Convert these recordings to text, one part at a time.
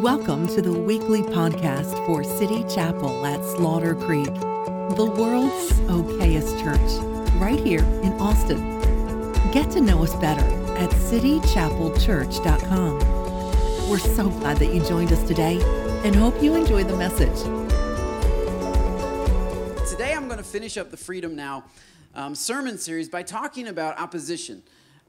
Welcome to the weekly podcast for City Chapel at Slaughter Creek, the world's okayest church, right here in Austin. Get to know us better at citychapelchurch.com. We're so glad that you joined us today and hope you enjoy the message. Today I'm going to finish up the Freedom Now um, sermon series by talking about opposition.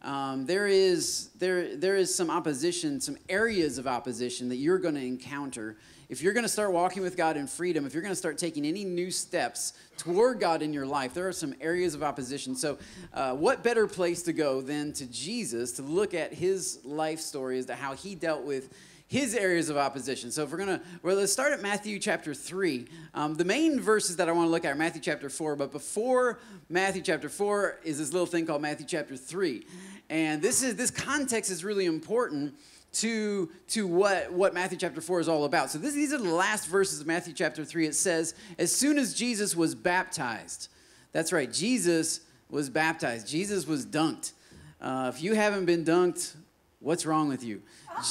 Um, there is there there is some opposition, some areas of opposition that you're going to encounter if you're going to start walking with God in freedom. If you're going to start taking any new steps toward God in your life, there are some areas of opposition. So, uh, what better place to go than to Jesus to look at His life story as to how He dealt with his areas of opposition. So if we're gonna, well, let's start at Matthew chapter three. Um, the main verses that I want to look at are Matthew chapter four, but before Matthew chapter four is this little thing called Matthew chapter three, and this is this context is really important to, to what, what Matthew chapter 4 is all about. So this, these are the last verses of Matthew chapter 3. It says, As soon as Jesus was baptized, that's right, Jesus was baptized, Jesus was dunked. Uh, if you haven't been dunked, what's wrong with you?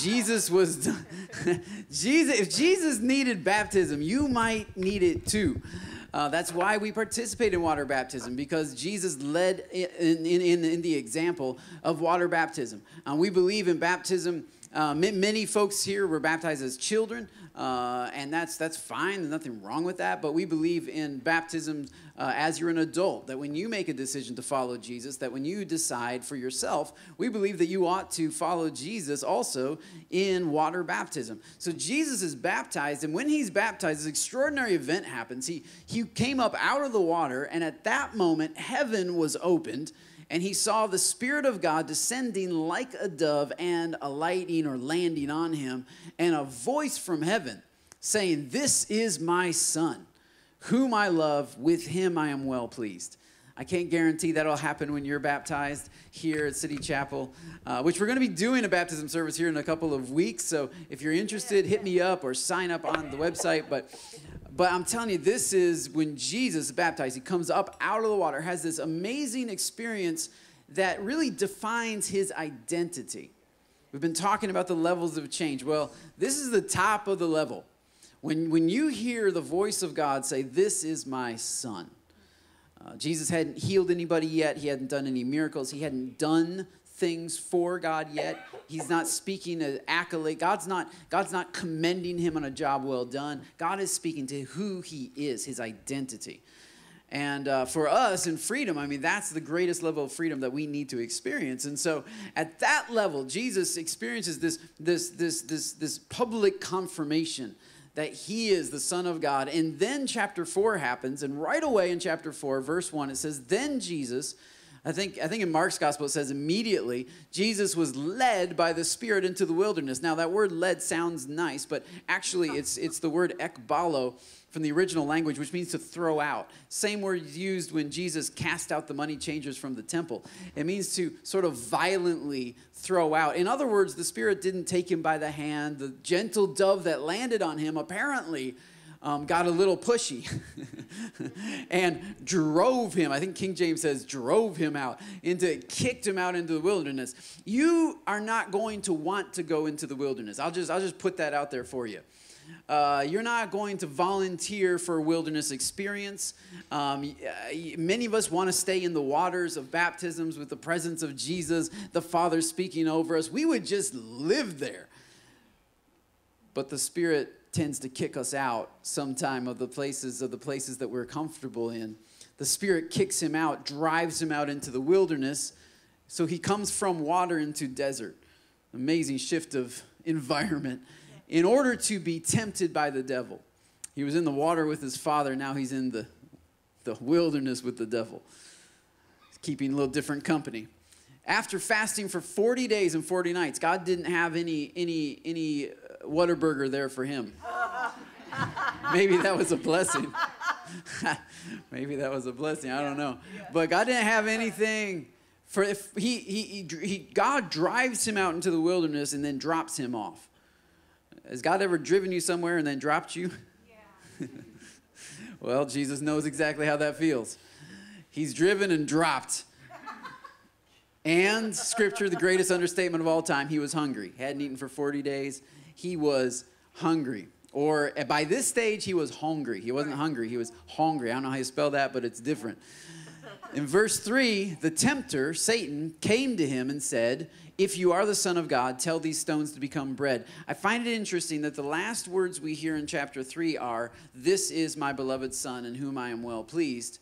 Jesus was Jesus. If Jesus needed baptism, you might need it too. Uh, that's why we participate in water baptism because Jesus led in, in, in, the example of water baptism. Uh, we believe in baptism uh, many folks here were baptized as children, uh, and that's that's fine. There's nothing wrong with that. But we believe in baptism uh, as you're an adult. That when you make a decision to follow Jesus, that when you decide for yourself, we believe that you ought to follow Jesus also in water baptism. So Jesus is baptized, and when he's baptized, this extraordinary event happens. He he came up out of the water, and at that moment, heaven was opened and he saw the Spirit of God descending like a dove and alighting or landing on him, and a voice from heaven saying, This is my Son, whom I love, with him I am well pleased. I can't guarantee that'll happen when you're baptized here at City Chapel, uh, which we're going to be doing a baptism service here in a couple of weeks. So if you're interested, hit me up or sign up on the website. But but I'm telling you, this is when Jesus baptized. He comes up out of the water, has this amazing experience that really defines his identity. We've been talking about the levels of change. Well, this is the top of the level. When, when you hear the voice of God say, This is my son, uh, Jesus hadn't healed anybody yet, he hadn't done any miracles, he hadn't done things for God yet. He's not speaking an accolade. God's not, God's not commending him on a job well done. God is speaking to who he is, his identity. And uh, for us in freedom, I mean, that's the greatest level of freedom that we need to experience. And so at that level, Jesus experiences this, this, this, this, this public confirmation that he is the Son of God. And then chapter 4 happens. And right away in chapter 4, verse 1, it says, Then Jesus I think, I think in Mark's gospel it says immediately Jesus was led by the Spirit into the wilderness. Now, that word led sounds nice, but actually it's, it's the word ekbalo from the original language, which means to throw out. Same word used when Jesus cast out the money changers from the temple. It means to sort of violently throw out. In other words, the Spirit didn't take him by the hand. The gentle dove that landed on him apparently um, got a little pushy and drove him. I think King James says drove him out into, kicked him out into the wilderness. You are not going to want to go into the wilderness. I'll just, I'll just put that out there for you. Uh, you're not going to volunteer for a wilderness experience. Um, uh, many of us want to stay in the waters of baptisms with the presence of Jesus, the Father speaking over us. We would just live there. But the Spirit tends to kick us out sometime of the places of the places that we're comfortable in. The Spirit kicks him out, drives him out into the wilderness. So he comes from water into desert. Amazing shift of environment in order to be tempted by the devil. He was in the water with his father, now he's in the, the wilderness with the devil. He's keeping a little different company. After fasting for 40 days and 40 nights, God didn't have any, any, any Whataburger there for him. Maybe that was a blessing. Maybe that was a blessing. I don't know. But God didn't have anything for if he, he, he, he God drives him out into the wilderness and then drops him off. Has God ever driven you somewhere and then dropped you? Yeah. well, Jesus knows exactly how that feels. He's driven and dropped. And scripture, the greatest understatement of all time, he was hungry. Hadn't eaten for 40 days he was hungry. Or uh, by this stage, he was hungry. He wasn't hungry, he was hungry. I don't know how you spell that, but it's different. In verse 3, the tempter, Satan, came to him and said, If you are the Son of God, tell these stones to become bread. I find it interesting that the last words we hear in chapter 3 are, This is my beloved Son, in whom I am well pleased.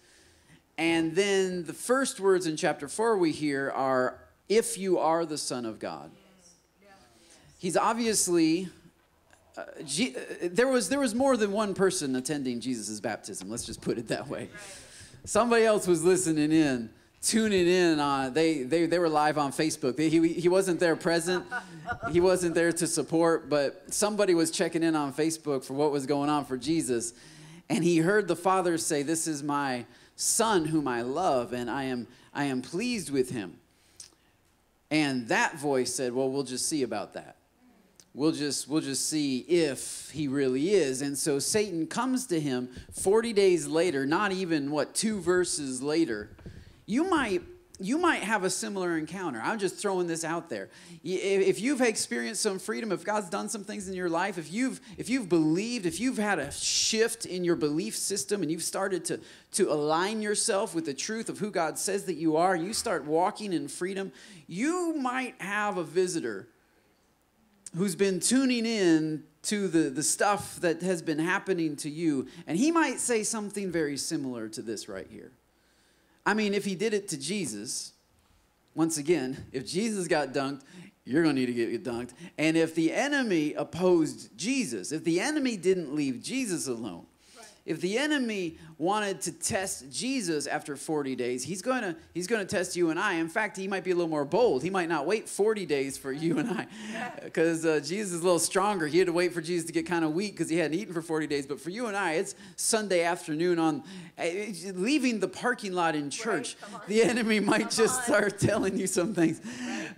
And then the first words in chapter 4 we hear are, If you are the Son of God. He's obviously uh, G- uh, there was there was more than one person attending Jesus' baptism. Let's just put it that way. Somebody else was listening in, tuning in on. They they, they were live on Facebook. They, he he wasn't there present. He wasn't there to support, but somebody was checking in on Facebook for what was going on for Jesus, and he heard the Father say, "This is my Son, whom I love, and I am I am pleased with him." And that voice said, "Well, we'll just see about that." We'll just we'll just see if he really is. And so satan comes to him 40 days later not even what two verses later. You might you might have a similar encounter. I'm just throwing this out there. If you've experienced some freedom if god's done some things in your life if you've if you've believed if you've had a shift in your belief system and you've started to to align yourself with the truth of who god says that you are you start walking in freedom you might have a visitor who's been tuning in to the, the stuff that has been happening to you, and he might say something very similar to this right here. I mean, if he did it to Jesus, once again, if Jesus got dunked, you're going to need to get dunked. And if the enemy opposed Jesus, if the enemy didn't leave Jesus alone, if the enemy wanted to test Jesus after 40 days, he's going to he's going to test you and I. In fact, he might be a little more bold. He might not wait 40 days for you and I, because uh, Jesus is a little stronger. He had to wait for Jesus to get kind of weak because he hadn't eaten for 40 days. But for you and I, it's Sunday afternoon on uh, leaving the parking lot in church. Right, the enemy might come just on. start telling you some things.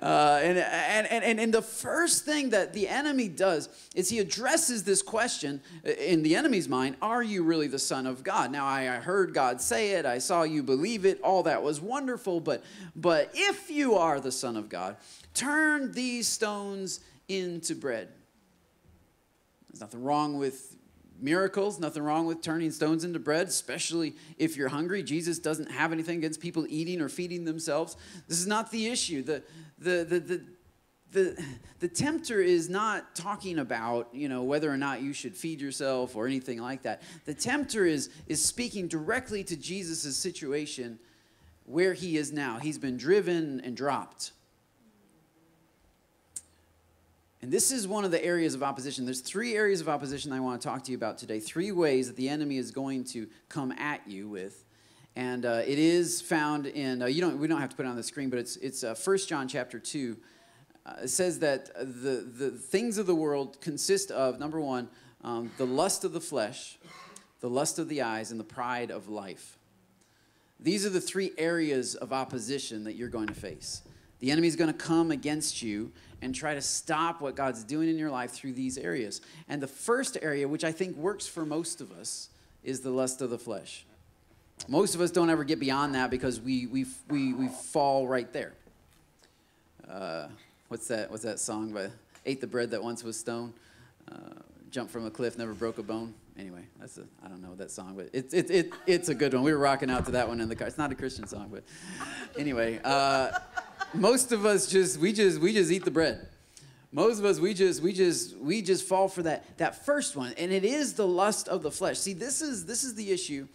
Uh, and, and, and, and the first thing that the enemy does is he addresses this question uh, in the enemy's mind Are you really the Son of God? Now, I, I heard God say it, I saw you believe it, all that was wonderful, but, but if you are the Son of God, turn these stones into bread. There's nothing wrong with miracles, nothing wrong with turning stones into bread, especially if you're hungry. Jesus doesn't have anything against people eating or feeding themselves. This is not the issue. The, the, the, the, the, the tempter is not talking about you know whether or not you should feed yourself or anything like that. The tempter is is speaking directly to jesus' situation where he is now. He's been driven and dropped. And this is one of the areas of opposition. There's three areas of opposition i want to talk to you about today. Three ways that the enemy is going to come at you with. And uh, it is found in uh, you don't we don't have to put it on the screen but it's it's uh, 1 john chapter 2 uh, it says that the, the things of the world consist of number one, um, the lust of the flesh, the lust of the eyes, and the pride of life. These are the three areas of opposition that you're going to face. The enemy is going to come against you and try to stop what God's doing in your life through these areas. And the first area, which I think works for most of us, is the lust of the flesh. Most of us don't ever get beyond that because we, we, we, we fall right there. Uh, what's that? What's that song by Ate the bread that once was stone, uh, jumped from a cliff, never broke a bone. Anyway, that's a I don't know that song, but it's it, it it's a good one. We were rocking out to that one in the car. It's not a Christian song, but anyway, uh, most of us just we just we just eat the bread. Most of us we just we just we just fall for that that first one, and it is the lust of the flesh. See, this is this is the issue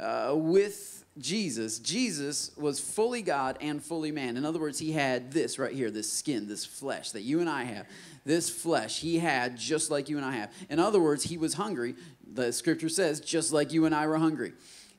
uh, with Jesus, Jesus was fully God and fully man. In other words, he had this right here, this skin, this flesh that you and I have. This flesh he had just like you and I have. In other words, he was hungry. The scripture says, just like you and I were hungry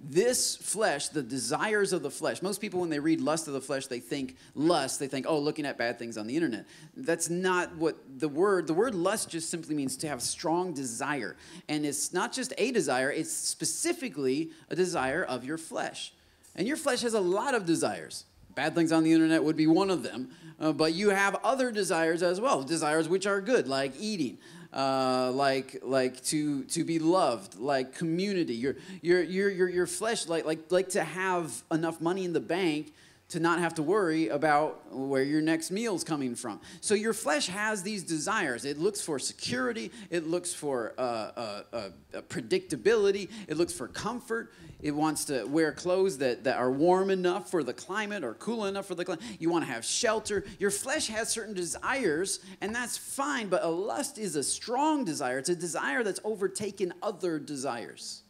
this flesh, the desires of the flesh, most people, when they read lust of the flesh, they think lust, they think, oh, looking at bad things on the internet. That's not what the word, the word lust just simply means to have strong desire. And it's not just a desire, it's specifically a desire of your flesh. And your flesh has a lot of desires. Bad things on the internet would be one of them, uh, but you have other desires as well, desires which are good, like eating, uh, like like to to be loved, like community. Your your your your your flesh, like like like to have enough money in the bank to not have to worry about where your next meal's coming from. So your flesh has these desires. It looks for security, it looks for uh, uh, uh, predictability, it looks for comfort. It wants to wear clothes that, that are warm enough for the climate or cool enough for the climate. You want to have shelter. Your flesh has certain desires, and that's fine, but a lust is a strong desire. It's a desire that's overtaken other desires.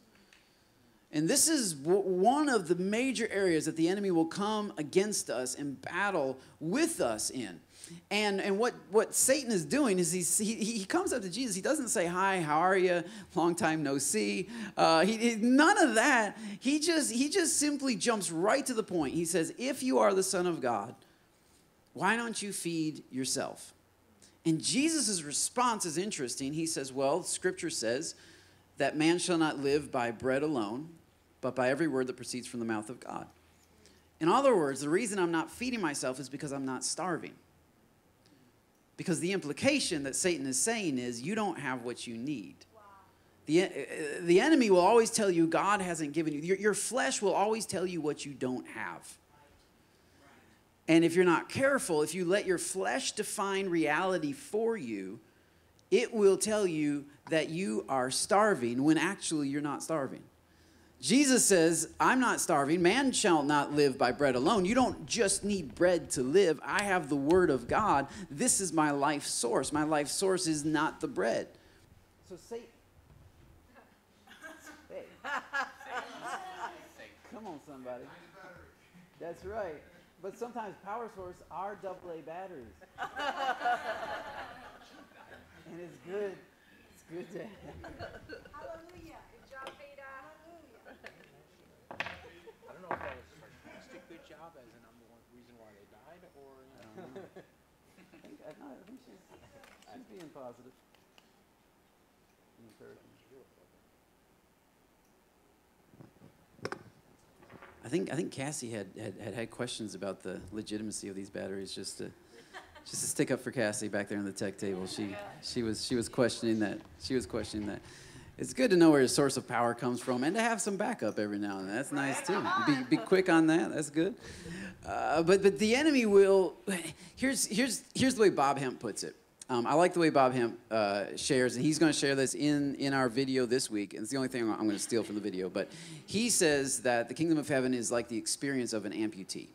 And this is one of the major areas that the enemy will come against us and battle with us in. And, and what, what Satan is doing is he's, he, he comes up to Jesus. He doesn't say, Hi, how are you? Long time no see. Uh, he, he, none of that. He just, he just simply jumps right to the point. He says, If you are the Son of God, why don't you feed yourself? And Jesus' response is interesting. He says, Well, Scripture says that man shall not live by bread alone but by every word that proceeds from the mouth of God. In other words, the reason I'm not feeding myself is because I'm not starving. Because the implication that Satan is saying is you don't have what you need. The, uh, the enemy will always tell you God hasn't given you. Your, your flesh will always tell you what you don't have. And if you're not careful, if you let your flesh define reality for you, it will tell you that you are starving when actually you're not starving. Jesus says, I'm not starving. Man shall not live by bread alone. You don't just need bread to live. I have the word of God. This is my life source. My life source is not the bread. So Satan. Hey. Come on, somebody. That's right. But sometimes power source are double A batteries. and it's good. It's good to Hallelujah. know if that was sarcastic good job as in I'm the one reason why they died, or you know. No, I think she's, she's being positive. I think I think Cassie had, had, had had questions about the legitimacy of these batteries. Just to just to stick up for Cassie back there on the tech table. She she was she was questioning that. She was questioning that it's good to know where your source of power comes from and to have some backup every now and then. That's nice too. Be, be quick on that. That's good. Uh, but but the enemy will. Here's here's here's the way Bob Hamp puts it. Um, I like the way Bob Hamp uh, shares, and he's going to share this in, in our video this week. And it's the only thing I'm going to steal from the video. But he says that the kingdom of heaven is like the experience of an amputee.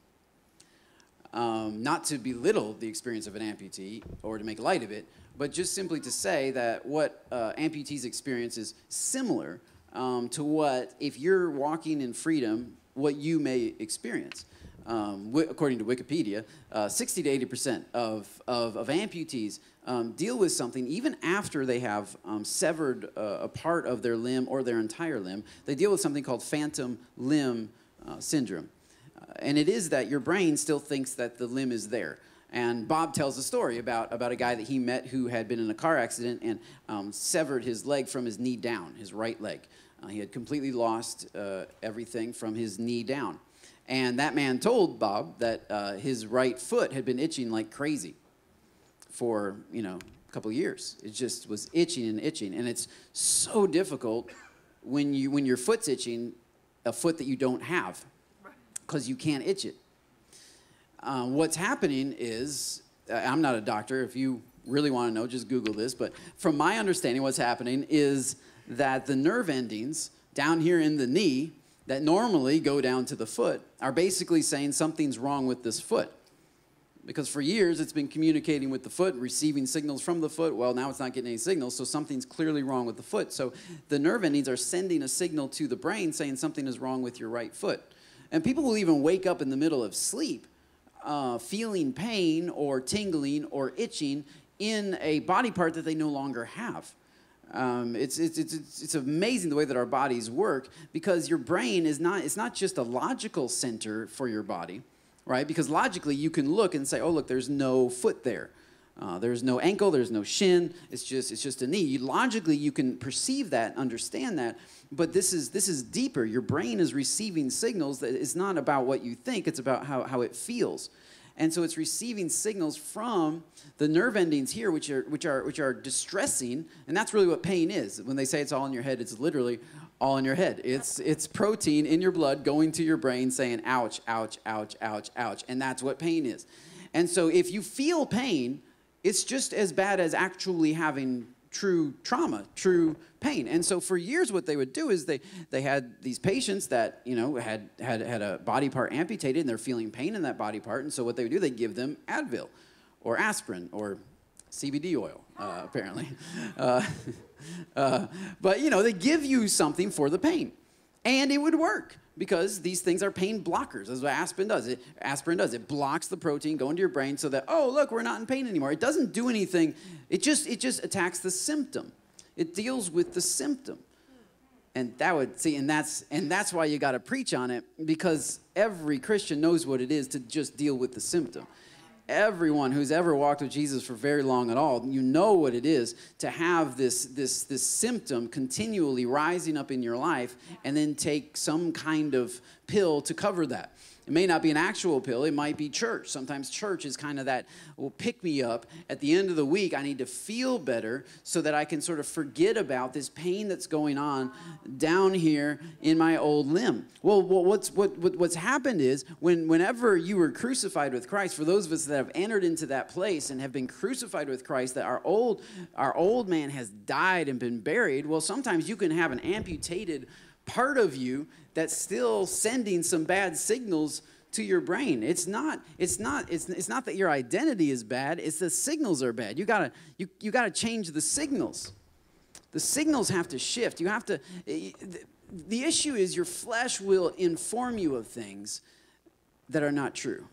Um, not to belittle the experience of an amputee or to make light of it, but just simply to say that what uh, amputees experience is similar um, to what, if you're walking in freedom, what you may experience. Um, according to Wikipedia, uh, 60 to 80 percent of, of, of amputees um, deal with something even after they have um, severed uh, a part of their limb or their entire limb. They deal with something called phantom limb uh, syndrome. And it is that your brain still thinks that the limb is there. And Bob tells a story about, about a guy that he met who had been in a car accident and um, severed his leg from his knee down, his right leg. Uh, he had completely lost uh, everything from his knee down. And that man told Bob that uh, his right foot had been itching like crazy for, you know, a couple years. It just was itching and itching. And it's so difficult when, you, when your foot's itching, a foot that you don't have, because you can't itch it. Um, what's happening is, uh, I'm not a doctor. If you really want to know, just Google this. But from my understanding, what's happening is that the nerve endings down here in the knee that normally go down to the foot are basically saying something's wrong with this foot. Because for years it's been communicating with the foot, receiving signals from the foot. Well, now it's not getting any signals, so something's clearly wrong with the foot. So the nerve endings are sending a signal to the brain saying something is wrong with your right foot. And people will even wake up in the middle of sleep uh, feeling pain or tingling or itching in a body part that they no longer have. Um, it's, it's, it's, it's amazing the way that our bodies work because your brain is not, it's not just a logical center for your body, right? Because logically you can look and say, oh, look, there's no foot there. Uh, there's no ankle, there's no shin, it's just, it's just a knee. You, logically, you can perceive that, understand that, but this is, this is deeper. Your brain is receiving signals that it's not about what you think, it's about how, how it feels. And so it's receiving signals from the nerve endings here, which are, which, are, which are distressing. And that's really what pain is. When they say it's all in your head, it's literally all in your head. It's it's protein in your blood going to your brain saying ouch, ouch, ouch, ouch, ouch, and that's what pain is. And so if you feel pain, it's just as bad as actually having true trauma, true pain. And so for years what they would do is they they had these patients that, you know, had had had a body part amputated and they're feeling pain in that body part. And so what they would do, they give them Advil or aspirin or CBD oil, uh, apparently. Uh, uh, but you know, they give you something for the pain, and it would work because these things are pain blockers. That's what aspirin does. It, aspirin does. It blocks the protein going to your brain so that oh look, we're not in pain anymore. It doesn't do anything. It just it just attacks the symptom. It deals with the symptom. And that would see, and that's and that's why you got to preach on it because every Christian knows what it is to just deal with the symptom everyone who's ever walked with Jesus for very long at all, you know what it is to have this, this, this symptom continually rising up in your life and then take some kind of pill to cover that. It may not be an actual pill, it might be church. Sometimes church is kind of that will pick me up. At the end of the week, I need to feel better so that I can sort of forget about this pain that's going on down here in my old limb. Well, what's, what, what, what's happened is when, whenever you were crucified with Christ, for those of us that have entered into that place and have been crucified with Christ, that our old, our old man has died and been buried, well, sometimes you can have an amputated part of you that's still sending some bad signals to your brain. It's not, it's not, it's, it's not that your identity is bad, it's the signals are bad. You gotta, you, you gotta change the signals. The signals have to shift. You have to, eh, the, the issue is your flesh will inform you of things that are not true.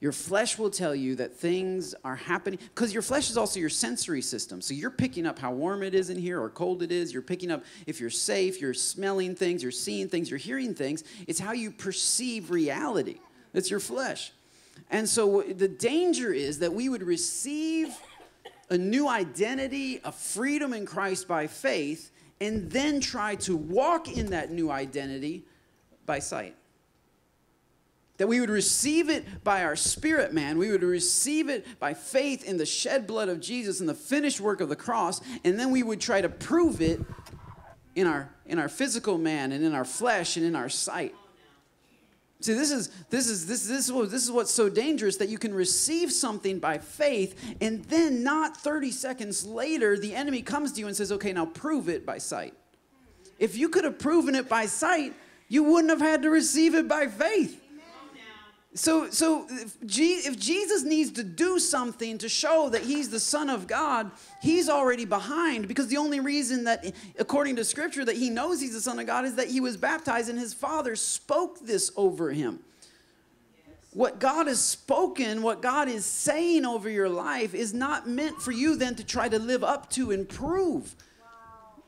Your flesh will tell you that things are happening because your flesh is also your sensory system. So you're picking up how warm it is in here or cold it is. You're picking up if you're safe, you're smelling things, you're seeing things, you're hearing things. It's how you perceive reality. It's your flesh. And so the danger is that we would receive a new identity, a freedom in Christ by faith, and then try to walk in that new identity by sight. That we would receive it by our spirit, man. We would receive it by faith in the shed blood of Jesus and the finished work of the cross, and then we would try to prove it in our in our physical man and in our flesh and in our sight. See, this is this is this this is what this is what's so dangerous that you can receive something by faith, and then not 30 seconds later, the enemy comes to you and says, "Okay, now prove it by sight." If you could have proven it by sight, you wouldn't have had to receive it by faith. So, so if, if Jesus needs to do something to show that he's the Son of God, he's already behind because the only reason that, according to Scripture, that he knows he's the Son of God is that he was baptized and his Father spoke this over him. What God has spoken, what God is saying over your life, is not meant for you then to try to live up to and prove.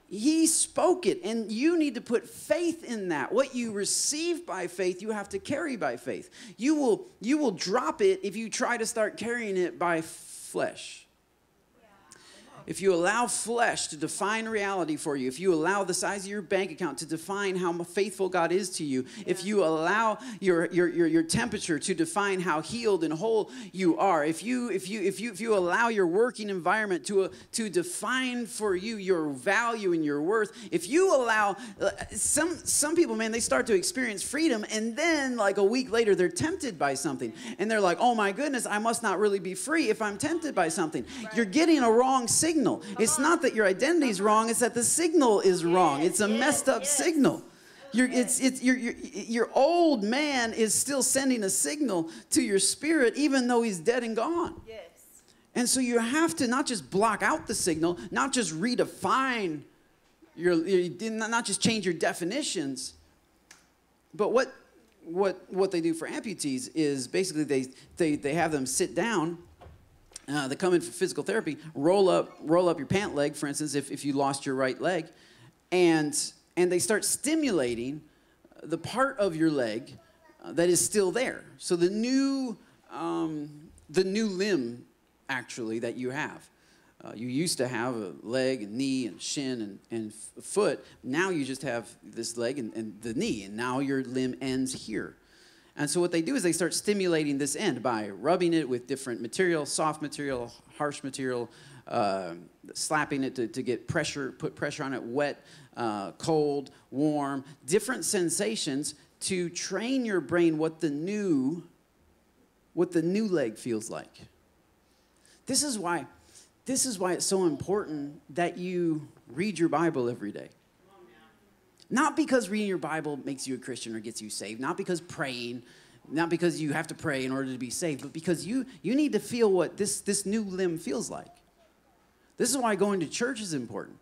He spoke it, and you need to put faith in that. What you receive by faith, you have to carry by faith. You will, you will drop it if you try to start carrying it by flesh if you allow flesh to define reality for you, if you allow the size of your bank account to define how faithful God is to you, yeah. if you allow your, your, your, your, temperature to define how healed and whole you are, if you, if you, if you, if you allow your working environment to, uh, to define for you your value and your worth, if you allow uh, some, some people, man, they start to experience freedom and then like a week later, they're tempted by something and they're like, oh my goodness, I must not really be free if I'm tempted by something. Right. You're getting a wrong signal signal. It's not that your identity is wrong, it's that the signal is wrong. It's a messed up signal. Your, it's, it's, your, your, your old man is still sending a signal to your spirit, even though he's dead and gone. Yes. And so you have to not just block out the signal, not just redefine your, not just change your definitions, but what, what, what they do for amputees is basically they, they, they have them sit down uh, they come in for physical therapy, roll up, roll up your pant leg, for instance, if, if you lost your right leg, and, and they start stimulating the part of your leg uh, that is still there. So the new, um, the new limb, actually, that you have. Uh, you used to have a leg and knee and shin and, and foot. Now you just have this leg and, and the knee, and now your limb ends here. And so what they do is they start stimulating this end by rubbing it with different material, soft material, harsh material, uh, slapping it to, to get pressure, put pressure on it, wet, uh, cold, warm, different sensations to train your brain what the new, what the new leg feels like. This is why, this is why it's so important that you read your Bible every day. Not because reading your Bible makes you a Christian or gets you saved, not because praying, not because you have to pray in order to be saved, but because you, you need to feel what this, this new limb feels like. This is why going to church is important.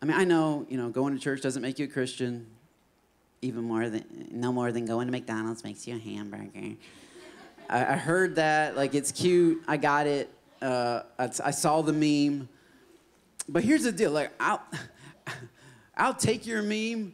I mean, I know, you know, going to church doesn't make you a Christian, even more than, no more than going to McDonald's makes you a hamburger. I, I heard that, like, it's cute, I got it, uh, I, I saw the meme. But here's the deal, like, I'll, I'll take your meme,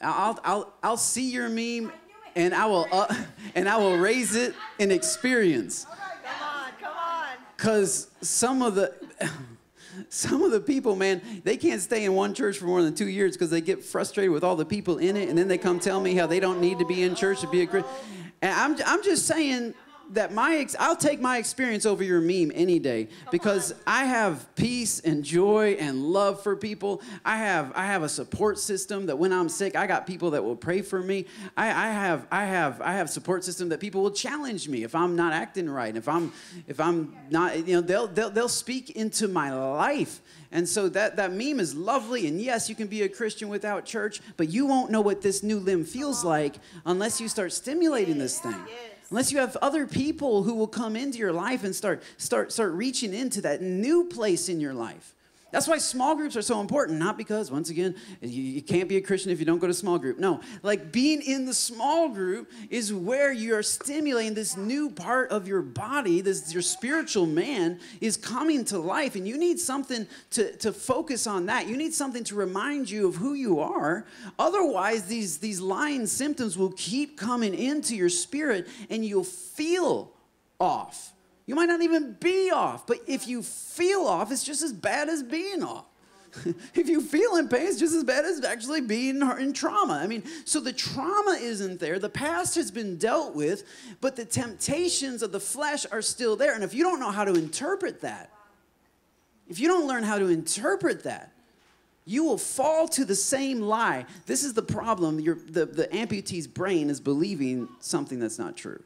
I'll, I'll, I'll see your meme, and I will, uh, and I will raise it in experience. Come on, come on. Cause some of the some of the people, man, they can't stay in one church for more than two years because they get frustrated with all the people in it, and then they come tell me how they don't need to be in church to be a Christian. And I'm I'm just saying that my ex- I'll take my experience over your meme any day because I have peace and joy and love for people. I have I have a support system that when I'm sick, I got people that will pray for me. I, I have I have I have support system that people will challenge me if I'm not acting right. If I'm if I'm not you know they'll they'll, they'll speak into my life. And so that, that meme is lovely. And yes, you can be a Christian without church, but you won't know what this new limb feels like unless you start stimulating this thing unless you have other people who will come into your life and start start start reaching into that new place in your life that's why small groups are so important not because once again you, you can't be a christian if you don't go to small group. No like being in the small group is where you are stimulating this new part of your body this your spiritual man is coming to life and you need something to, to focus on that. You need something to remind you of who you are. Otherwise these these lying symptoms will keep coming into your spirit and you'll feel off you might not even be off, but if you feel off, it's just as bad as being off. if you feel in pain, it's just as bad as actually being in trauma. I mean, so the trauma isn't there. The past has been dealt with, but the temptations of the flesh are still there. And if you don't know how to interpret that, if you don't learn how to interpret that, you will fall to the same lie. This is the problem. Your, the, the amputee's brain is believing something that's not true.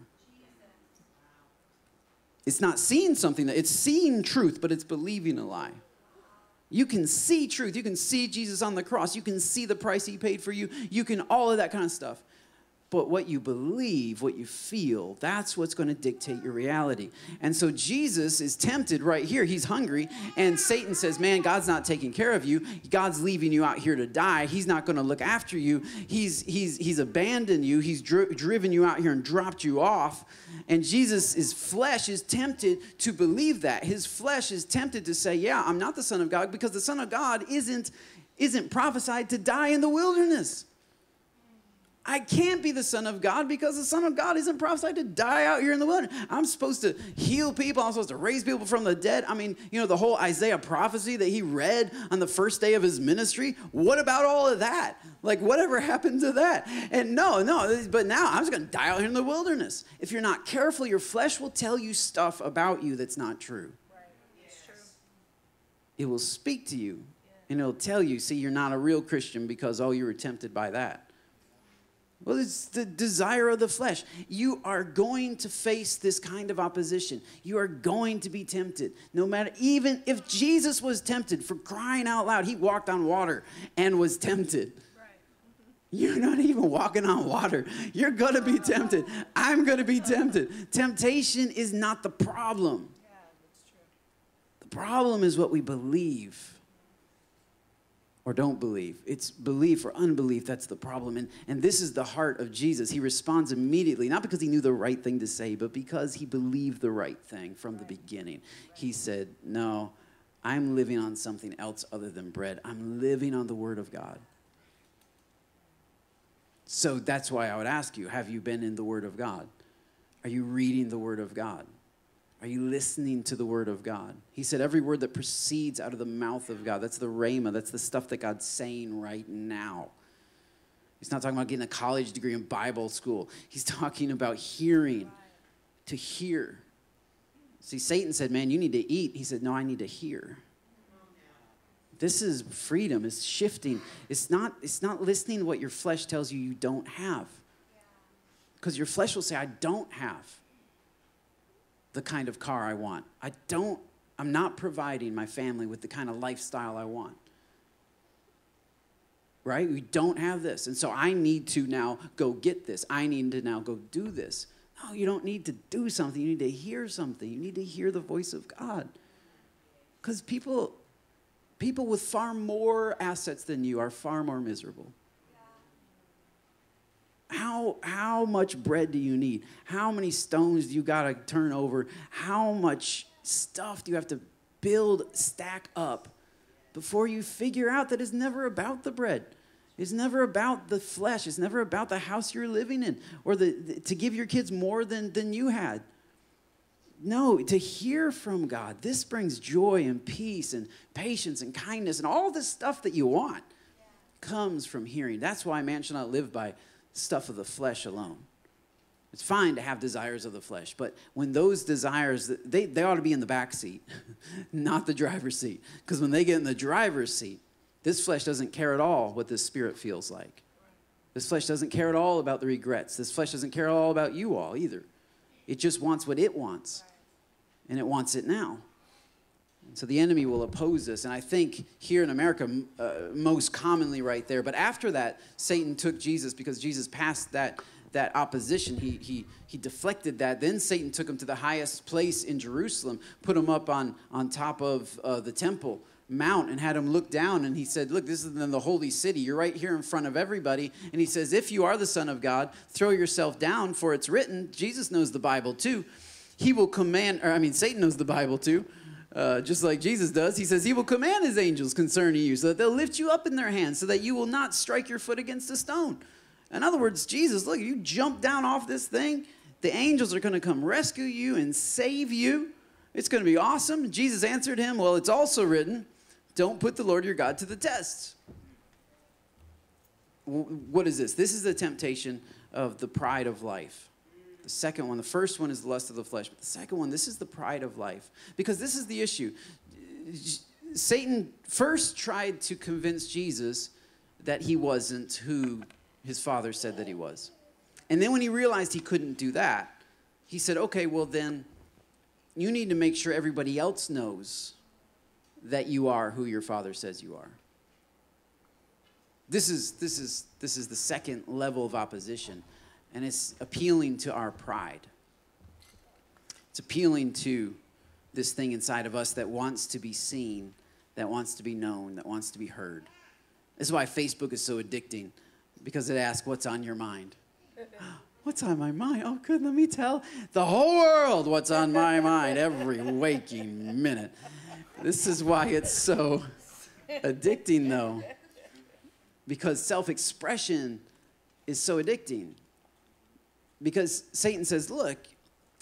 It's not seeing something, that it's seeing truth, but it's believing a lie. You can see truth. You can see Jesus on the cross. You can see the price he paid for you. You can all of that kind of stuff. But what you believe, what you feel, that's what's going to dictate your reality. And so Jesus is tempted right here. He's hungry, and Satan says, Man, God's not taking care of you. God's leaving you out here to die. He's not going to look after you. He's, he's, he's abandoned you. He's dri- driven you out here and dropped you off. And Jesus' his flesh is tempted to believe that. His flesh is tempted to say, Yeah, I'm not the Son of God because the Son of God isn't, isn't prophesied to die in the wilderness. I can't be the Son of God because the Son of God isn't prophesied to die out here in the wilderness. I'm supposed to heal people. I'm supposed to raise people from the dead. I mean, you know, the whole Isaiah prophecy that he read on the first day of his ministry. What about all of that? Like, whatever happened to that? And no, no, but now I'm just going to die out here in the wilderness. If you're not careful, your flesh will tell you stuff about you that's not true. True. It will speak to you and it'll tell you, see, you're not a real Christian because, oh, you were tempted by that. Well, it's the desire of the flesh. You are going to face this kind of opposition. You are going to be tempted. No matter, even if Jesus was tempted for crying out loud, he walked on water and was tempted. You're not even walking on water. You're going to be tempted. I'm going to be tempted. Temptation is not the problem. Yeah, that's true. The problem is what we believe or don't believe. It's belief or unbelief that's the problem. And, and this is the heart of Jesus. He responds immediately, not because he knew the right thing to say, but because he believed the right thing from the beginning. He said, No, I'm living on something else other than bread. I'm living on the Word of God. So that's why I would ask you have you been in the Word of God? Are you reading the Word of God? Are you listening to the word of God? He said, every word that proceeds out of the mouth of God, that's the rhema, that's the stuff that God's saying right now. He's not talking about getting a college degree in Bible school. He's talking about hearing, to hear. See, Satan said, Man, you need to eat. He said, No, I need to hear. This is freedom, it's shifting. It's not, it's not listening to what your flesh tells you you don't have. Because your flesh will say, I don't have the kind of car I want. I don't, I'm not providing my family with the kind of lifestyle I want. Right? We don't have this. And so I need to now go get this. I need to now go do this. No, you don't need to do something. You need to hear something. You need to hear the voice of God. Because people, people with far more assets than you are far more miserable. How, how much bread do you need? How many stones do you got to turn over? How much stuff do you have to build, stack up before you figure out that it's never about the bread? It's never about the flesh. It's never about the house you're living in or the, the, to give your kids more than, than you had. No, to hear from God, this brings joy and peace and patience and kindness and all this stuff that you want comes from hearing. That's why man shall not live by stuff of the flesh alone. It's fine to have desires of the flesh, but when those desires, they, they ought to be in the back seat, not the driver's seat. Because when they get in the driver's seat, this flesh doesn't care at all what this spirit feels like. This flesh doesn't care at all about the regrets. This flesh doesn't care at all about you all either. It just wants what it wants, and it wants it now. So the enemy will oppose this. And I think here in America, uh, most commonly right there. But after that, Satan took Jesus because Jesus passed that, that opposition. He, he, he deflected that. Then Satan took him to the highest place in Jerusalem, put him up on, on top of uh, the temple mount and had him look down and he said look this is the holy city you're right here in front of everybody and he says if you are the son of god throw yourself down for it's written jesus knows the bible too he will command or i mean satan knows the bible too uh, just like jesus does he says he will command his angels concerning you so that they'll lift you up in their hands so that you will not strike your foot against a stone in other words jesus look you jump down off this thing the angels are going to come rescue you and save you it's going to be awesome jesus answered him well it's also written don't put the Lord your God to the test. What is this? This is the temptation of the pride of life. Second one, the first one is the lust of the flesh, but the second one, this is the pride of life. Because this is the issue. Satan first tried to convince Jesus that he wasn't who his father said that he was. And then when he realized he couldn't do that, he said, okay, well, then you need to make sure everybody else knows that you are who your father says you are. This is, this is, this is the second level of opposition, and it's appealing to our pride. It's appealing to this thing inside of us that wants to be seen, that wants to be known, that wants to be heard. This is why Facebook is so addicting, because it asks, What's on your mind? What's on my mind? Oh, good, let me tell the whole world what's on my mind every waking minute. This is why it's so addicting, though, because self expression is so addicting. Because Satan says, Look,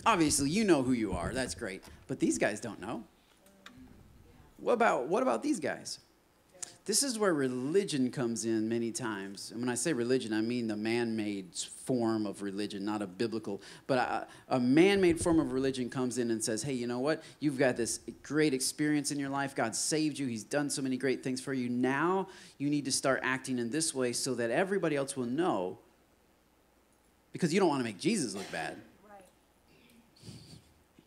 obviously you know who you are, that's great, but these guys don't know. What about, what about these guys? This is where religion comes in many times. And when I say religion, I mean the man made form of religion, not a biblical, but uh, a, a man made form of religion comes in and says, hey, you know what? You've got this great experience in your life. God saved you, He's done so many great things for you. Now you need to start acting in this way so that everybody else will know because you don't want to make Jesus look bad.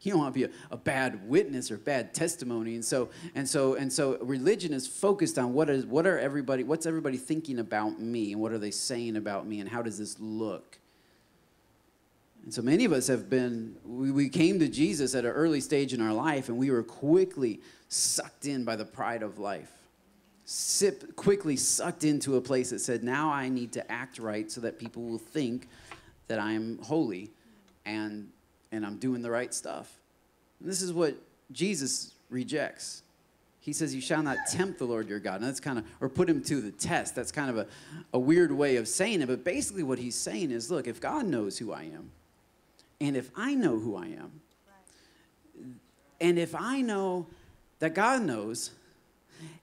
You don't want to be a, a, bad witness or bad testimony. And so, and so, and so religion is focused on what is what are everybody, what's everybody thinking about me and what are they saying about me and how does this look? And so many of us have been, we, we came to Jesus at an early stage in our life and we were quickly sucked in by the pride of life. Sip, quickly sucked into a place that said, now I need to act right so that people will think that I am holy and and I'm doing the right stuff. And this is what Jesus rejects. He says, You shall not tempt the Lord your God. And that's kind of, or put him to the test. That's kind of a, a weird way of saying it. But basically, what he's saying is, Look, if God knows who I am, and if I know who I am, and if I know that God knows,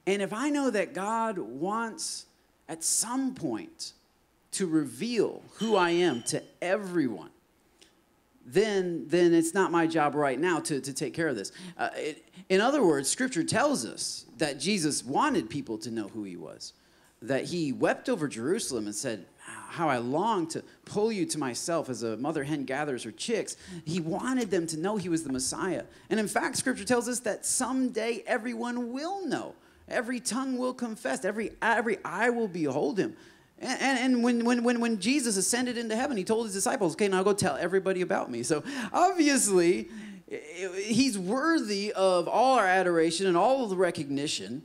and if I know that God wants at some point to reveal who I am to everyone, then, then it's not my job right now to, to take care of this. Uh, it, in other words, Scripture tells us that Jesus wanted people to know who he was, that he wept over Jerusalem and said, How I long to pull you to myself as a mother hen gathers her chicks. He wanted them to know he was the Messiah. And in fact, Scripture tells us that someday everyone will know. Every tongue will confess, every, every eye will behold him. And, and, when, when, when, when Jesus ascended into heaven, he told his disciples, okay, now go tell everybody about me. So obviously, he's worthy of all our adoration and all of the recognition.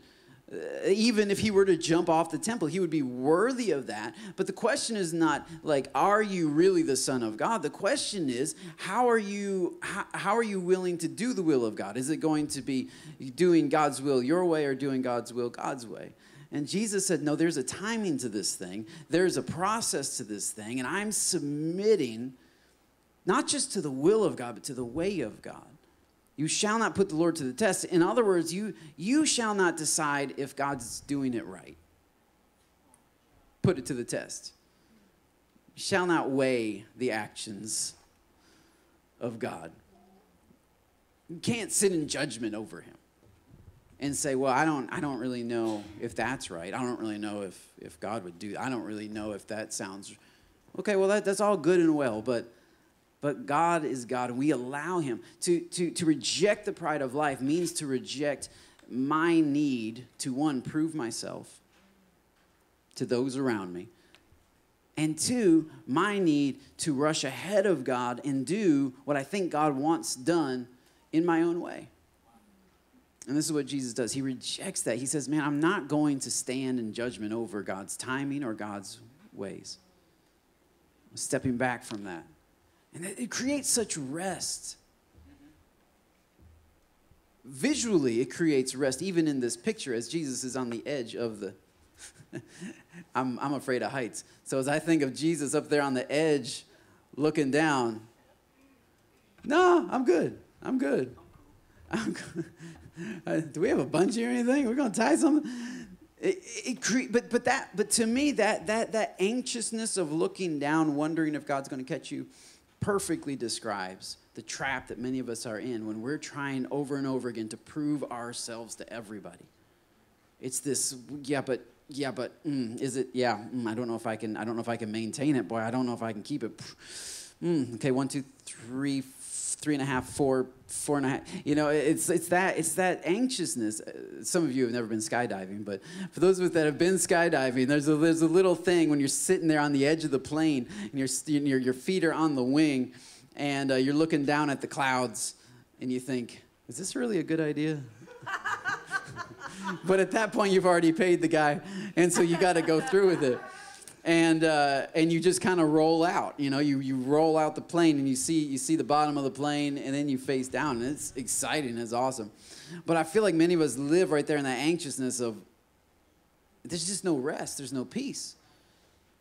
Uh, even if he were to jump off the temple, he would be worthy of that. But the question is not like, are you really the Son of God? The question is, how are you how, how are you willing to do the will of God? Is it going to be doing God's will your way or doing God's will God's way? And Jesus said, No, there's a timing to this thing, there's a process to this thing, and I'm submitting not just to the will of God, but to the way of God. You shall not put the Lord to the test. In other words, you, you shall not decide if God's doing it right. Put it to the test. You shall not weigh the actions of God. You can't sit in judgment over him and say, well, I don't, I don't really know if that's right. I don't really know if, if God would do I don't really know if that sounds okay, well, that, that's all good and well, but, but God is God. And we allow Him. To, to, to reject the pride of life means to reject my need to, one, prove myself to those around me, and two, my need to rush ahead of God and do what I think God wants done in my own way. And this is what Jesus does. He rejects that. He says, Man, I'm not going to stand in judgment over God's timing or God's ways. I'm stepping back from that. And it creates such rest. Visually, it creates rest, even in this picture, as Jesus is on the edge of the. I'm, I'm afraid of heights. So as I think of Jesus up there on the edge, looking down, no, I'm good. I'm good. I'm good. Uh, do we have a bungee or anything? We're going to tie something. It, it but but that but to me that that that anxiousness of looking down, wondering if God's going to catch you, perfectly describes the trap that many of us are in when we're trying over and over again to prove ourselves to everybody. It's this yeah, but yeah, but mm, is it yeah? Mm, I don't know if I can. I don't know if I can maintain it, boy. I don't know if I can keep it. Mm, okay, one, two, three, three and a half, four, four and a half. You know, it's it's that it's that anxiousness. Uh, some of you have never been skydiving, but for those of us that have been skydiving, there's a there's a little thing when you're sitting there on the edge of the plane and your your your feet are on the wing, and uh, you're looking down at the clouds, and you think, is this really a good idea? but at that point, you've already paid the guy, and so you got to go through with it and uh, and you just kind of roll out. You know, you you roll out the plane and you see you see the bottom of the plane, and then you face down, and it's exciting. It's awesome. But I feel like many of us live right there in that anxiousness of there's just no rest. There's no peace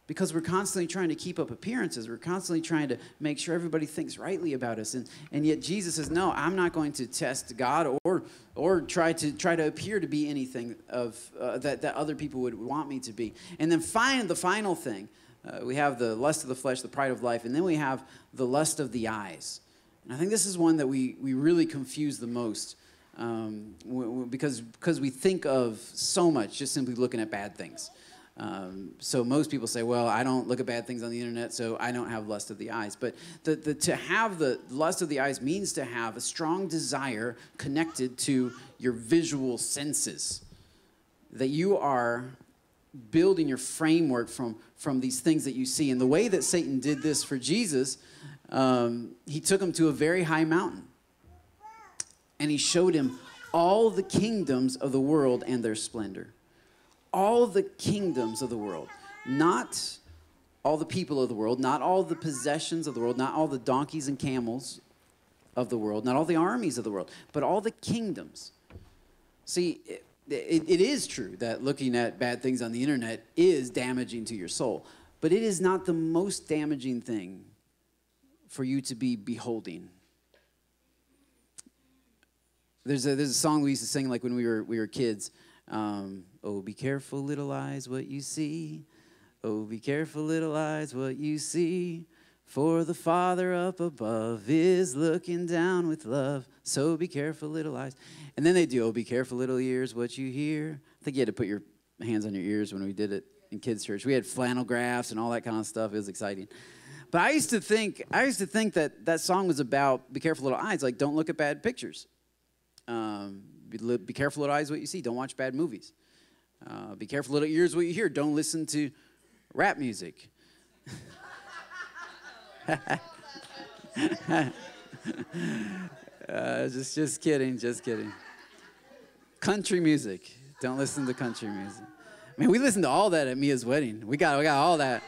because we're constantly trying to keep up appearances. We're constantly trying to make sure everybody thinks rightly about us. And, and yet Jesus says, no, I'm not going to test God or, or try, to, try to appear to be anything of, uh, that, that other people would want me to be. And then find the final thing. Uh, we have the lust of the flesh, the pride of life, and then we have the lust of the eyes. And I think this is one that we, we really confuse the most um, because, because we think of so much just simply looking at bad things. Um, so most people say, well, I don't look at bad things on the internet, so I don't have lust of the eyes. But the, the, to have the lust of the eyes means to have a strong desire connected to your visual senses. That you are building your framework from, from these things that you see. And the way that Satan did this for Jesus, um, he took him to a very high mountain. And he showed him all the kingdoms of the world and their splendor all the kingdoms of the world, not all the people of the world, not all the possessions of the world, not all the donkeys and camels of the world, not all the armies of the world, but all the kingdoms. See, it, it, it is true that looking at bad things on the internet is damaging to your soul, but it is not the most damaging thing for you to be beholding. There's a, there's a song we used to sing like when we were, we were kids. Um, oh, be careful, little eyes, what you see. Oh, be careful, little eyes, what you see. For the Father up above is looking down with love. So be careful, little eyes. And then they do, oh, be careful, little ears, what you hear. I think you had to put your hands on your ears when we did it in kids' church. We had flannel graphs and all that kind of stuff. It was exciting. But I used to think, I used to think that that song was about be careful, little eyes, like don't look at bad pictures. Um, be, be careful, little eyes, what you see. Don't watch bad movies. Uh, be careful, little ears, what you hear. Don't listen to rap music. uh, just, just kidding, just kidding. Country music. Don't listen to country music. Man, we listened to all that at Mia's wedding. We got, we got all that.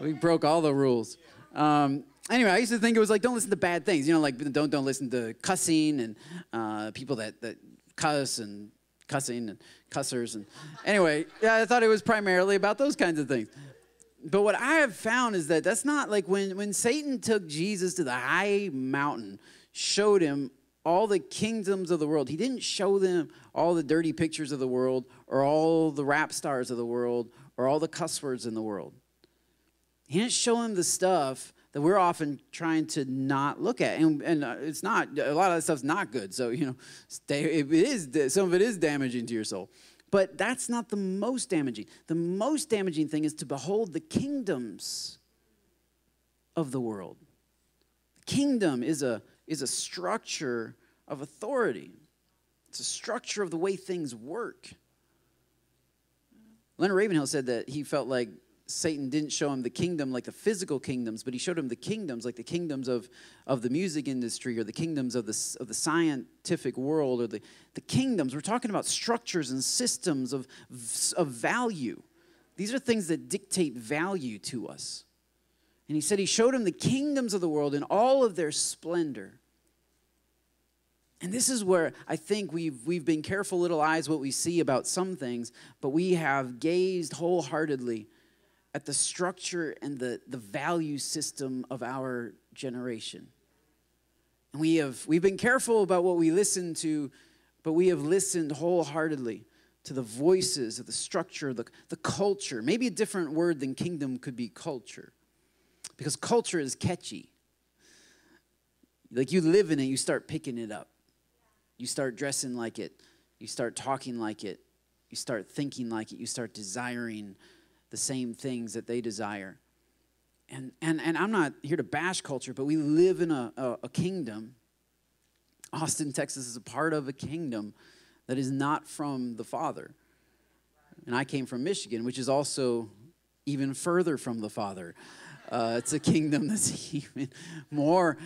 We broke all the rules. Um, anyway, I used to think it was like don't listen to bad things. You know, like don't don't listen to cussing and uh, people that that cuss and cussing and cussers and anyway, yeah, I thought it was primarily about those kinds of things. But what I have found is that that's not like when when Satan took Jesus to the high mountain, showed him all the kingdoms of the world. He didn't show them all the dirty pictures of the world or all the rap stars of the world or all the cuss words in the world. He didn't show him the stuff that we're often trying to not look at. And, and uh, it's not, a lot of that stuff's not good. So, you know, stay, it is, some of it is damaging to your soul. But that's not the most damaging. The most damaging thing is to behold the kingdoms of the world. Kingdom is a, is a structure of authority, it's a structure of the way things work. Leonard Ravenhill said that he felt like Satan didn't show him the kingdom like the physical kingdoms, but he showed him the kingdoms like the kingdoms of, of the music industry or the kingdoms of the, of the scientific world or the, the kingdoms. We're talking about structures and systems of, of value. These are things that dictate value to us. And he said he showed him the kingdoms of the world in all of their splendor. And this is where I think we've, we've been careful little eyes what we see about some things, but we have gazed wholeheartedly at the structure and the, the value system of our generation. And we have we've been careful about what we listen to, but we have listened wholeheartedly to the voices of the structure, the, the culture. Maybe a different word than kingdom could be culture. Because culture is catchy. Like you live in it, you start picking it up. You start dressing like it. You start talking like it. You start thinking like it. You start desiring the same things that they desire. And, and, and I'm not here to bash culture, but we live in a, a, a kingdom. Austin, Texas is a part of a kingdom that is not from the Father. And I came from Michigan, which is also even further from the Father. Uh, it's a kingdom that's even more,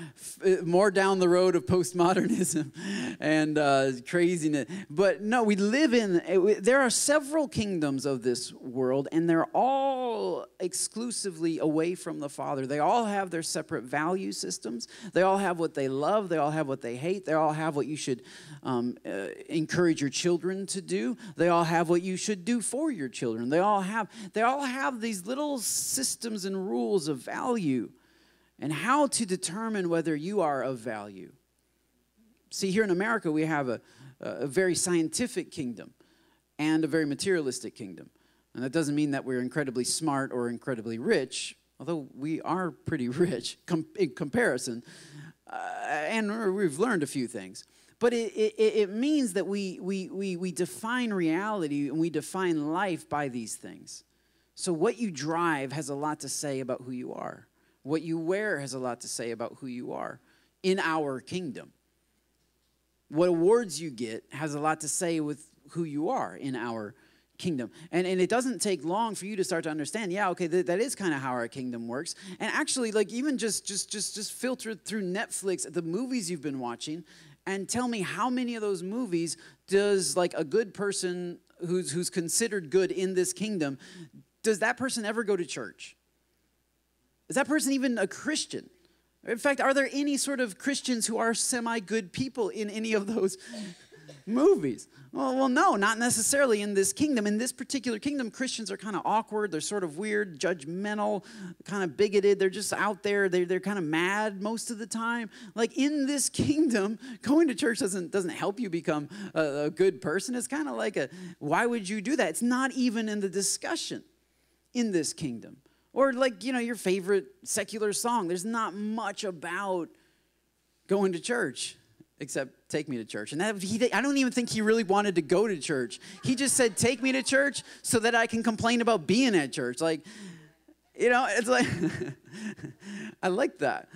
more down the road of postmodernism and uh, craziness. But no, we live in, there are several kingdoms of this world, and they're all exclusively away from the Father. They all have their separate value systems. They all have what they love. They all have what they hate. They all have what you should um, uh, encourage your children to do. They all have what you should do for your children. They all have, they all have these little systems and rules of value and how to determine whether you are of value. See, here in America, we have a, a very scientific kingdom and a very materialistic kingdom. And that doesn't mean that we're incredibly smart or incredibly rich, although we are pretty rich com- in comparison. Uh, and we've learned a few things. But it, it, it means that we, we, we, we define reality and we define life by these things. So, what you drive has a lot to say about who you are. What you wear has a lot to say about who you are in our kingdom. What awards you get has a lot to say with who you are in our kingdom. And, and it doesn't take long for you to start to understand, yeah, okay, th- that is kind of how our kingdom works. And actually, like even just just just just filter through Netflix the movies you've been watching and tell me how many of those movies does like a good person who's who's considered good in this kingdom does that person ever go to church? Is that person even a Christian? In fact, are there any sort of Christians who are semi good people in any of those movies? Well, well, no, not necessarily in this kingdom. In this particular kingdom, Christians are kind of awkward. They're sort of weird, judgmental, kind of bigoted. They're just out there. They're, they're kind of mad most of the time. Like in this kingdom, going to church doesn't, doesn't help you become a, a good person. It's kind of like a, why would you do that? It's not even in the discussion in this kingdom. Or like, you know, your favorite secular song. There's not much about going to church except take me to church. And that, he, I don't even think he really wanted to go to church. He just said, take me to church so that I can complain about being at church. Like, you know, it's like I like that.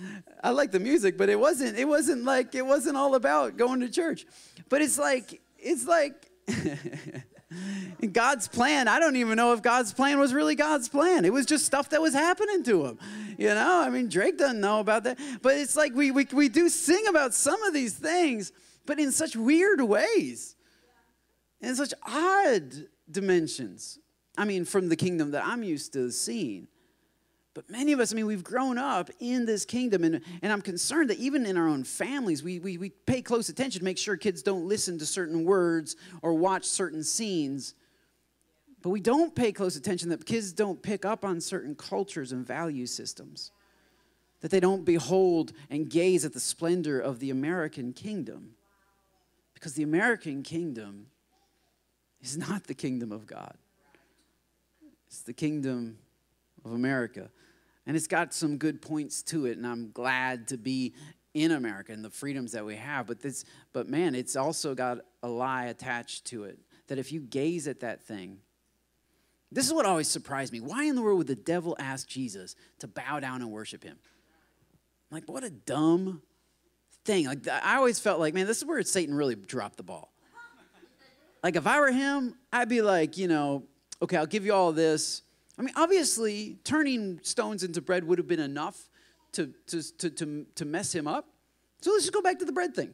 I like the music, but it wasn't it wasn't like it wasn't all about going to church. But it's like it's like God's plan, I don't even know if God's plan was really God's plan. It was just stuff that was happening to him. You know, I mean, Drake doesn't know about that. But it's like we, we, we do sing about some of these things, but in such weird ways, in such odd dimensions. I mean, from the kingdom that I'm used to seeing. But many of us, I mean, we've grown up in this kingdom, and, and I'm concerned that even in our own families, we, we, we pay close attention to make sure kids don't listen to certain words or watch certain scenes. But we don't pay close attention that kids don't pick up on certain cultures and value systems, that they don't behold and gaze at the splendor of the American kingdom. Because the American kingdom is not the kingdom of God, it's the kingdom of America. And it's got some good points to it, and I'm glad to be in America and the freedoms that we have. But this, but man, it's also got a lie attached to it. That if you gaze at that thing, this is what always surprised me. Why in the world would the devil ask Jesus to bow down and worship him? Like, what a dumb thing. Like, I always felt like, man, this is where Satan really dropped the ball. Like, if I were him, I'd be like, you know, okay, I'll give you all this I mean, obviously, turning stones into bread would have been enough to, to, to, to, to mess him up. So let's just go back to the bread thing.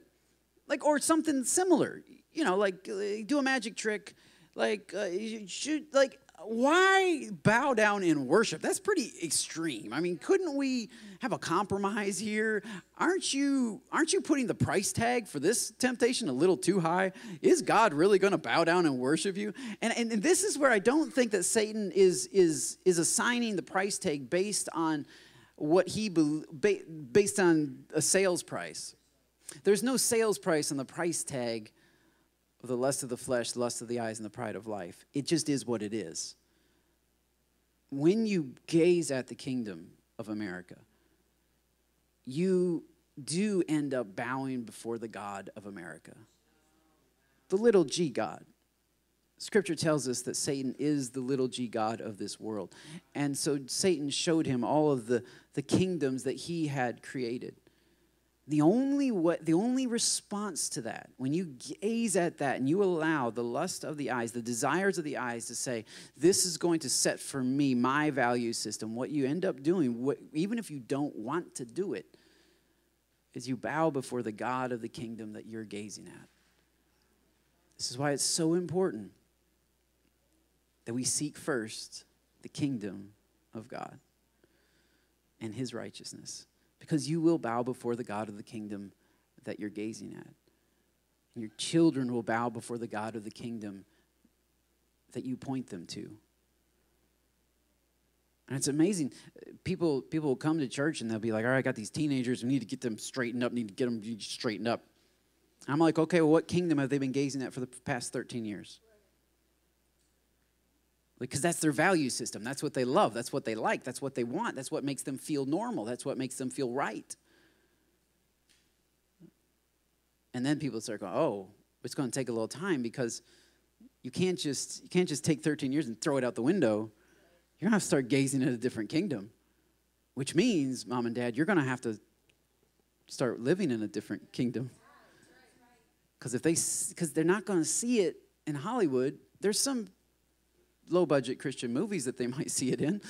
Like, or something similar. You know, like, uh, do a magic trick. Like, uh, should, like, why bow down in worship? That's pretty extreme. I mean, couldn't we have a compromise here? Aren't you aren't you putting the price tag for this temptation a little too high? Is God really going to bow down and worship you? And, and this is where I don't think that Satan is is is assigning the price tag based on what he based on a sales price. There's no sales price on the price tag the lust of the flesh, the lust of the eyes, and the pride of life. It just is what it is. When you gaze at the kingdom of America, you do end up bowing before the God of America, the little g God. Scripture tells us that Satan is the little g God of this world. And so Satan showed him all of the, the kingdoms that he had created. The only, what, the only response to that, when you gaze at that and you allow the lust of the eyes, the desires of the eyes to say, This is going to set for me my value system, what you end up doing, what, even if you don't want to do it, is you bow before the God of the kingdom that you're gazing at. This is why it's so important that we seek first the kingdom of God and his righteousness because you will bow before the God of the kingdom that you're gazing at. And your children will bow before the God of the kingdom that you point them to. And it's amazing. People, people will come to church and they'll be like, all right, I got these teenagers. We need to get them straightened up, need to get them straightened up. I'm like, okay, well, what kingdom have they been gazing at for the past 13 years? Because that's their value system. That's what they love. That's what they like. That's what they want. That's what makes them feel normal. That's what makes them feel right. And then people start going, oh, it's going to take a little time because you can't just you can't just take 13 years and throw it out the window. You're going to have to start gazing at a different kingdom, which means, mom and dad, you're going to have to start living in a different kingdom. Because if they because they're not going to see it in Hollywood, there's some low budget Christian movies that they might see it in.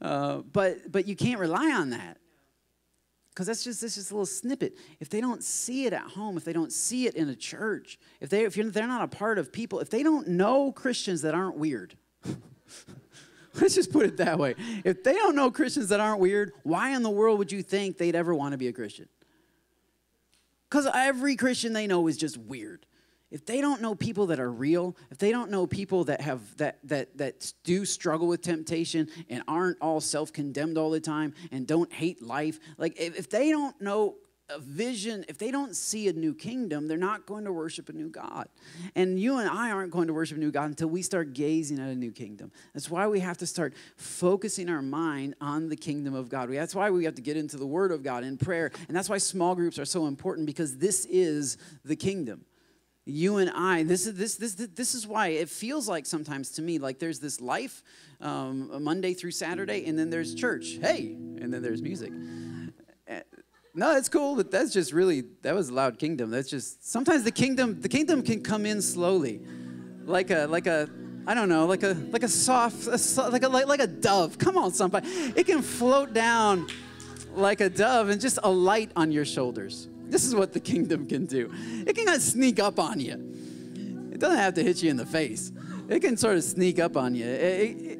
Uh, but, but you can't rely on that. Because that's just, that's just a little snippet. If they don't see it at home, if they don't see it in a church, if, they, if they're not a part of people, if they don't know Christians that aren't weird, let's just put it that way. If they don't know Christians that aren't weird, why in the world would you think they'd ever want to be a Christian? Because every Christian they know is just weird if they don't know people that are real, if they don't know people that have that that that do struggle with temptation and aren't all self-condemned all the time and don't hate life, like if, if they don't know a vision, if they don't see a new kingdom, they're not going to worship a new God. And you and I aren't going to worship a new God until we start gazing at a new kingdom. That's why we have to start focusing our mind on the kingdom of God. That's why we have to get into the Word of God in prayer. And that's why small groups are so important because this is the kingdom you and I, this is this this this is why it feels like sometimes to me like there's this life, um, Monday through Saturday, and then there's church. Hey, and then there's music. Eh, No, that's cool, but that's just really that was a loud kingdom. That's just sometimes the kingdom the kingdom can come in slowly, like a like a I don't know like a like a soft a, like a like, like a dove. Come on, somebody, it can float down like a dove and just a light on your shoulders. This is what the kingdom can do. It can sneak up on you. It doesn't have to hit you in the face. It can sort of sneak up on you. It- it-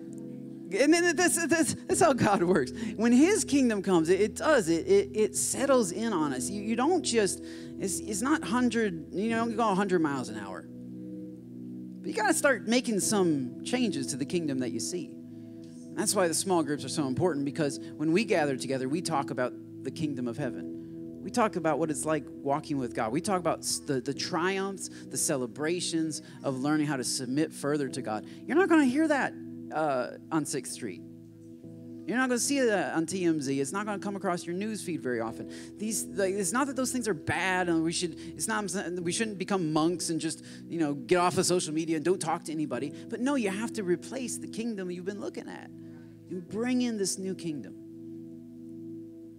and then that's, that's, that's how God works. When His kingdom comes, it, it does. It, it, it settles in on us. You, you don't just, it's, it's not 100, you don't go 100 miles an hour. But you got to start making some changes to the kingdom that you see. That's why the small groups are so important because when we gather together, we talk about the kingdom of heaven. We talk about what it's like walking with God. We talk about the, the triumphs, the celebrations of learning how to submit further to God. You're not going to hear that uh, on 6th Street. You're not going to see that on TMZ. It's not going to come across your news feed very often. These, like, it's not that those things are bad, and we should. It's not. We shouldn't become monks and just, you know, get off of social media and don't talk to anybody. But no, you have to replace the kingdom you've been looking at, and bring in this new kingdom.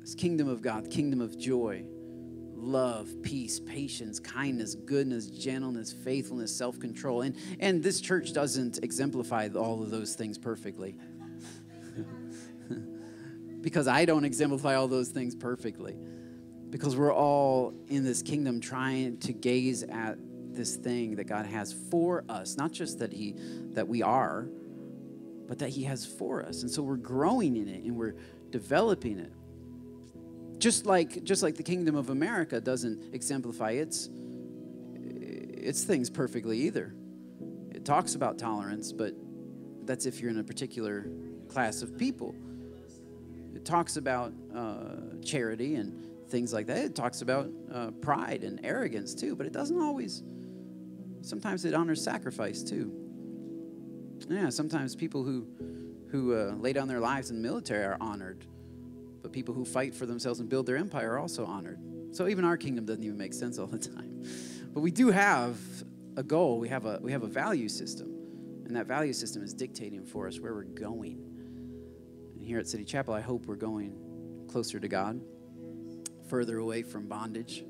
This kingdom of God, kingdom of joy, love, peace, patience, kindness, goodness, gentleness, faithfulness, self-control. And and this church doesn't exemplify all of those things perfectly. because I don't exemplify all those things perfectly. Because we're all in this kingdom trying to gaze at this thing that God has for us, not just that he that we are, but that he has for us. And so we're growing in it and we're developing it. Just like just like the kingdom of America doesn't exemplify its its things perfectly either. It talks about tolerance, but that's if you're in a particular class of people. It talks about uh, charity and things like that. It talks about uh, pride and arrogance too, but it doesn't always. Sometimes it honors sacrifice too. Yeah, sometimes people who who uh, lay down their lives in the military are honored, but people who fight for themselves and build their empire are also honored. So even our kingdom doesn't even make sense all the time. But we do have a goal. We have a we have a value system, and that value system is dictating for us where we're going. And here at City Chapel, I hope we're going closer to God, further away from bondage,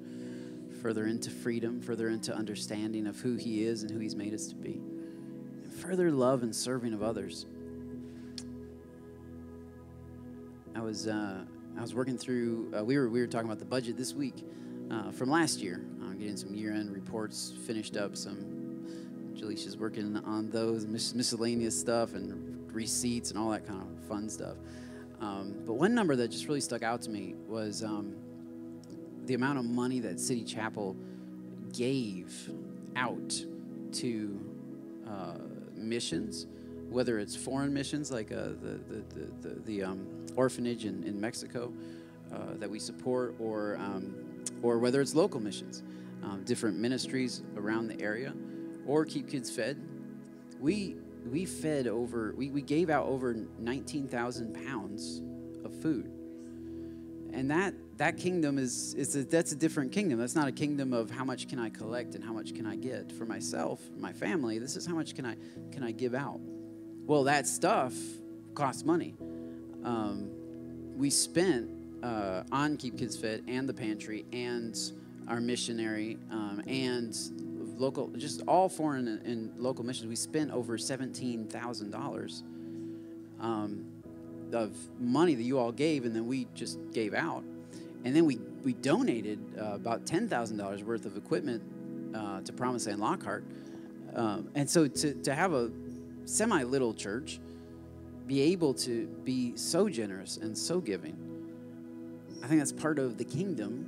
further into freedom, further into understanding of who He is and who He's made us to be, and further love and serving of others. I was uh, I was working through. Uh, we were we were talking about the budget this week uh, from last year. I'm getting some year-end reports finished up. Some Jaleisha's working on those mis- miscellaneous stuff and receipts and all that kind of fun stuff. Um, but one number that just really stuck out to me was um, the amount of money that City Chapel gave out to uh, missions, whether it's foreign missions like uh, the, the, the, the, the um, orphanage in, in Mexico uh, that we support, or, um, or whether it's local missions, um, different ministries around the area, or Keep Kids Fed. We, we fed over, we, we gave out over 19,000 pounds of food. And that that kingdom is is a, that's a different kingdom. That's not a kingdom of how much can i collect and how much can i get. For myself my family this is how much can i can i give out well that stuff costs money um, we spent uh, on keep kids fed and the pantry and our missionary um, and local just all foreign and, and local missions we spent over $17000 um, of money that you all gave, and then we just gave out. And then we, we donated uh, about $10,000 worth of equipment uh, to Promise and Lockhart. Um, and so to, to have a semi little church be able to be so generous and so giving, I think that's part of the kingdom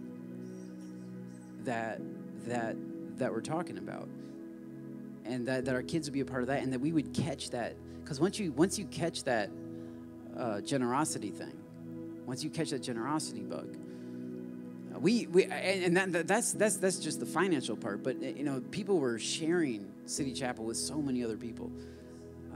that, that, that we're talking about. And that, that our kids would be a part of that, and that we would catch that. Because once you, once you catch that, uh, generosity thing. Once you catch that generosity bug, uh, we, we and that, that, that's that's that's just the financial part. But you know, people were sharing City Chapel with so many other people.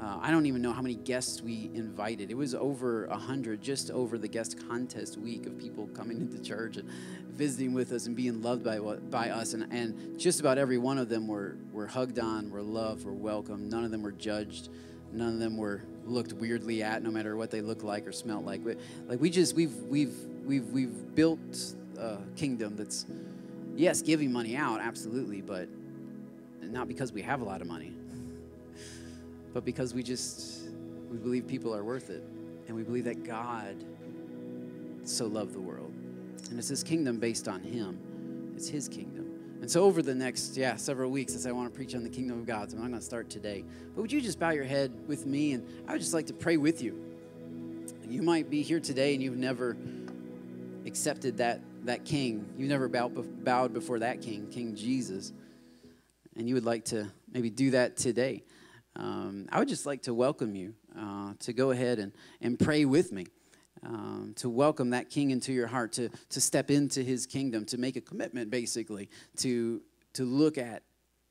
Uh, I don't even know how many guests we invited. It was over a hundred just over the guest contest week of people coming into church and visiting with us and being loved by by us. And, and just about every one of them were were hugged on, were loved, were welcomed. None of them were judged. None of them were looked weirdly at, no matter what they looked like or smelled like. Like we just we've we've we've we've built a kingdom that's yes giving money out absolutely, but not because we have a lot of money but because we just we believe people are worth it and we believe that god so loved the world. And it's his kingdom based on him. It's his kingdom. And so over the next yeah several weeks as i want to preach on the kingdom of god so i'm not going to start today but would you just bow your head with me? And i would just like to pray with you. You might be here today and you've never accepted that that king. You've never bowed, bowed before that king king jesus. And you would like to maybe do that today um, I would just like to welcome you uh, to go ahead and, and pray with me. Um, to welcome that king into your heart, to, to step into his kingdom, to make a commitment, basically, to, to look at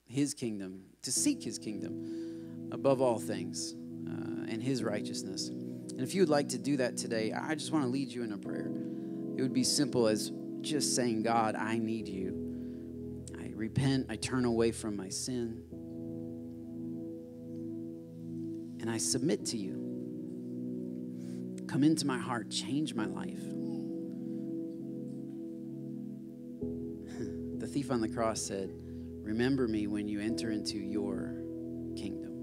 his kingdom, to seek his kingdom above all things uh, and his righteousness. And if you would like to do that today, I just want to lead you in a prayer. It would be simple as just saying, God, I need you. I repent, I turn away from my sin. And I submit to you. Come into my heart, change my life. the thief on the cross said, Remember me when you enter into your kingdom.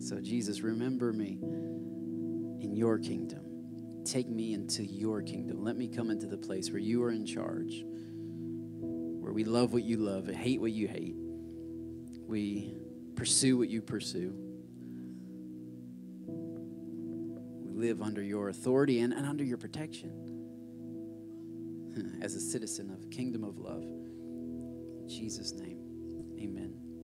so, Jesus, remember me in your kingdom. Take me into your kingdom. Let me come into the place where you are in charge, where we love what you love and hate what you hate we pursue what you pursue. We live under your authority and, and under your protection as a citizen of a kingdom of love. In Jesus' name, amen.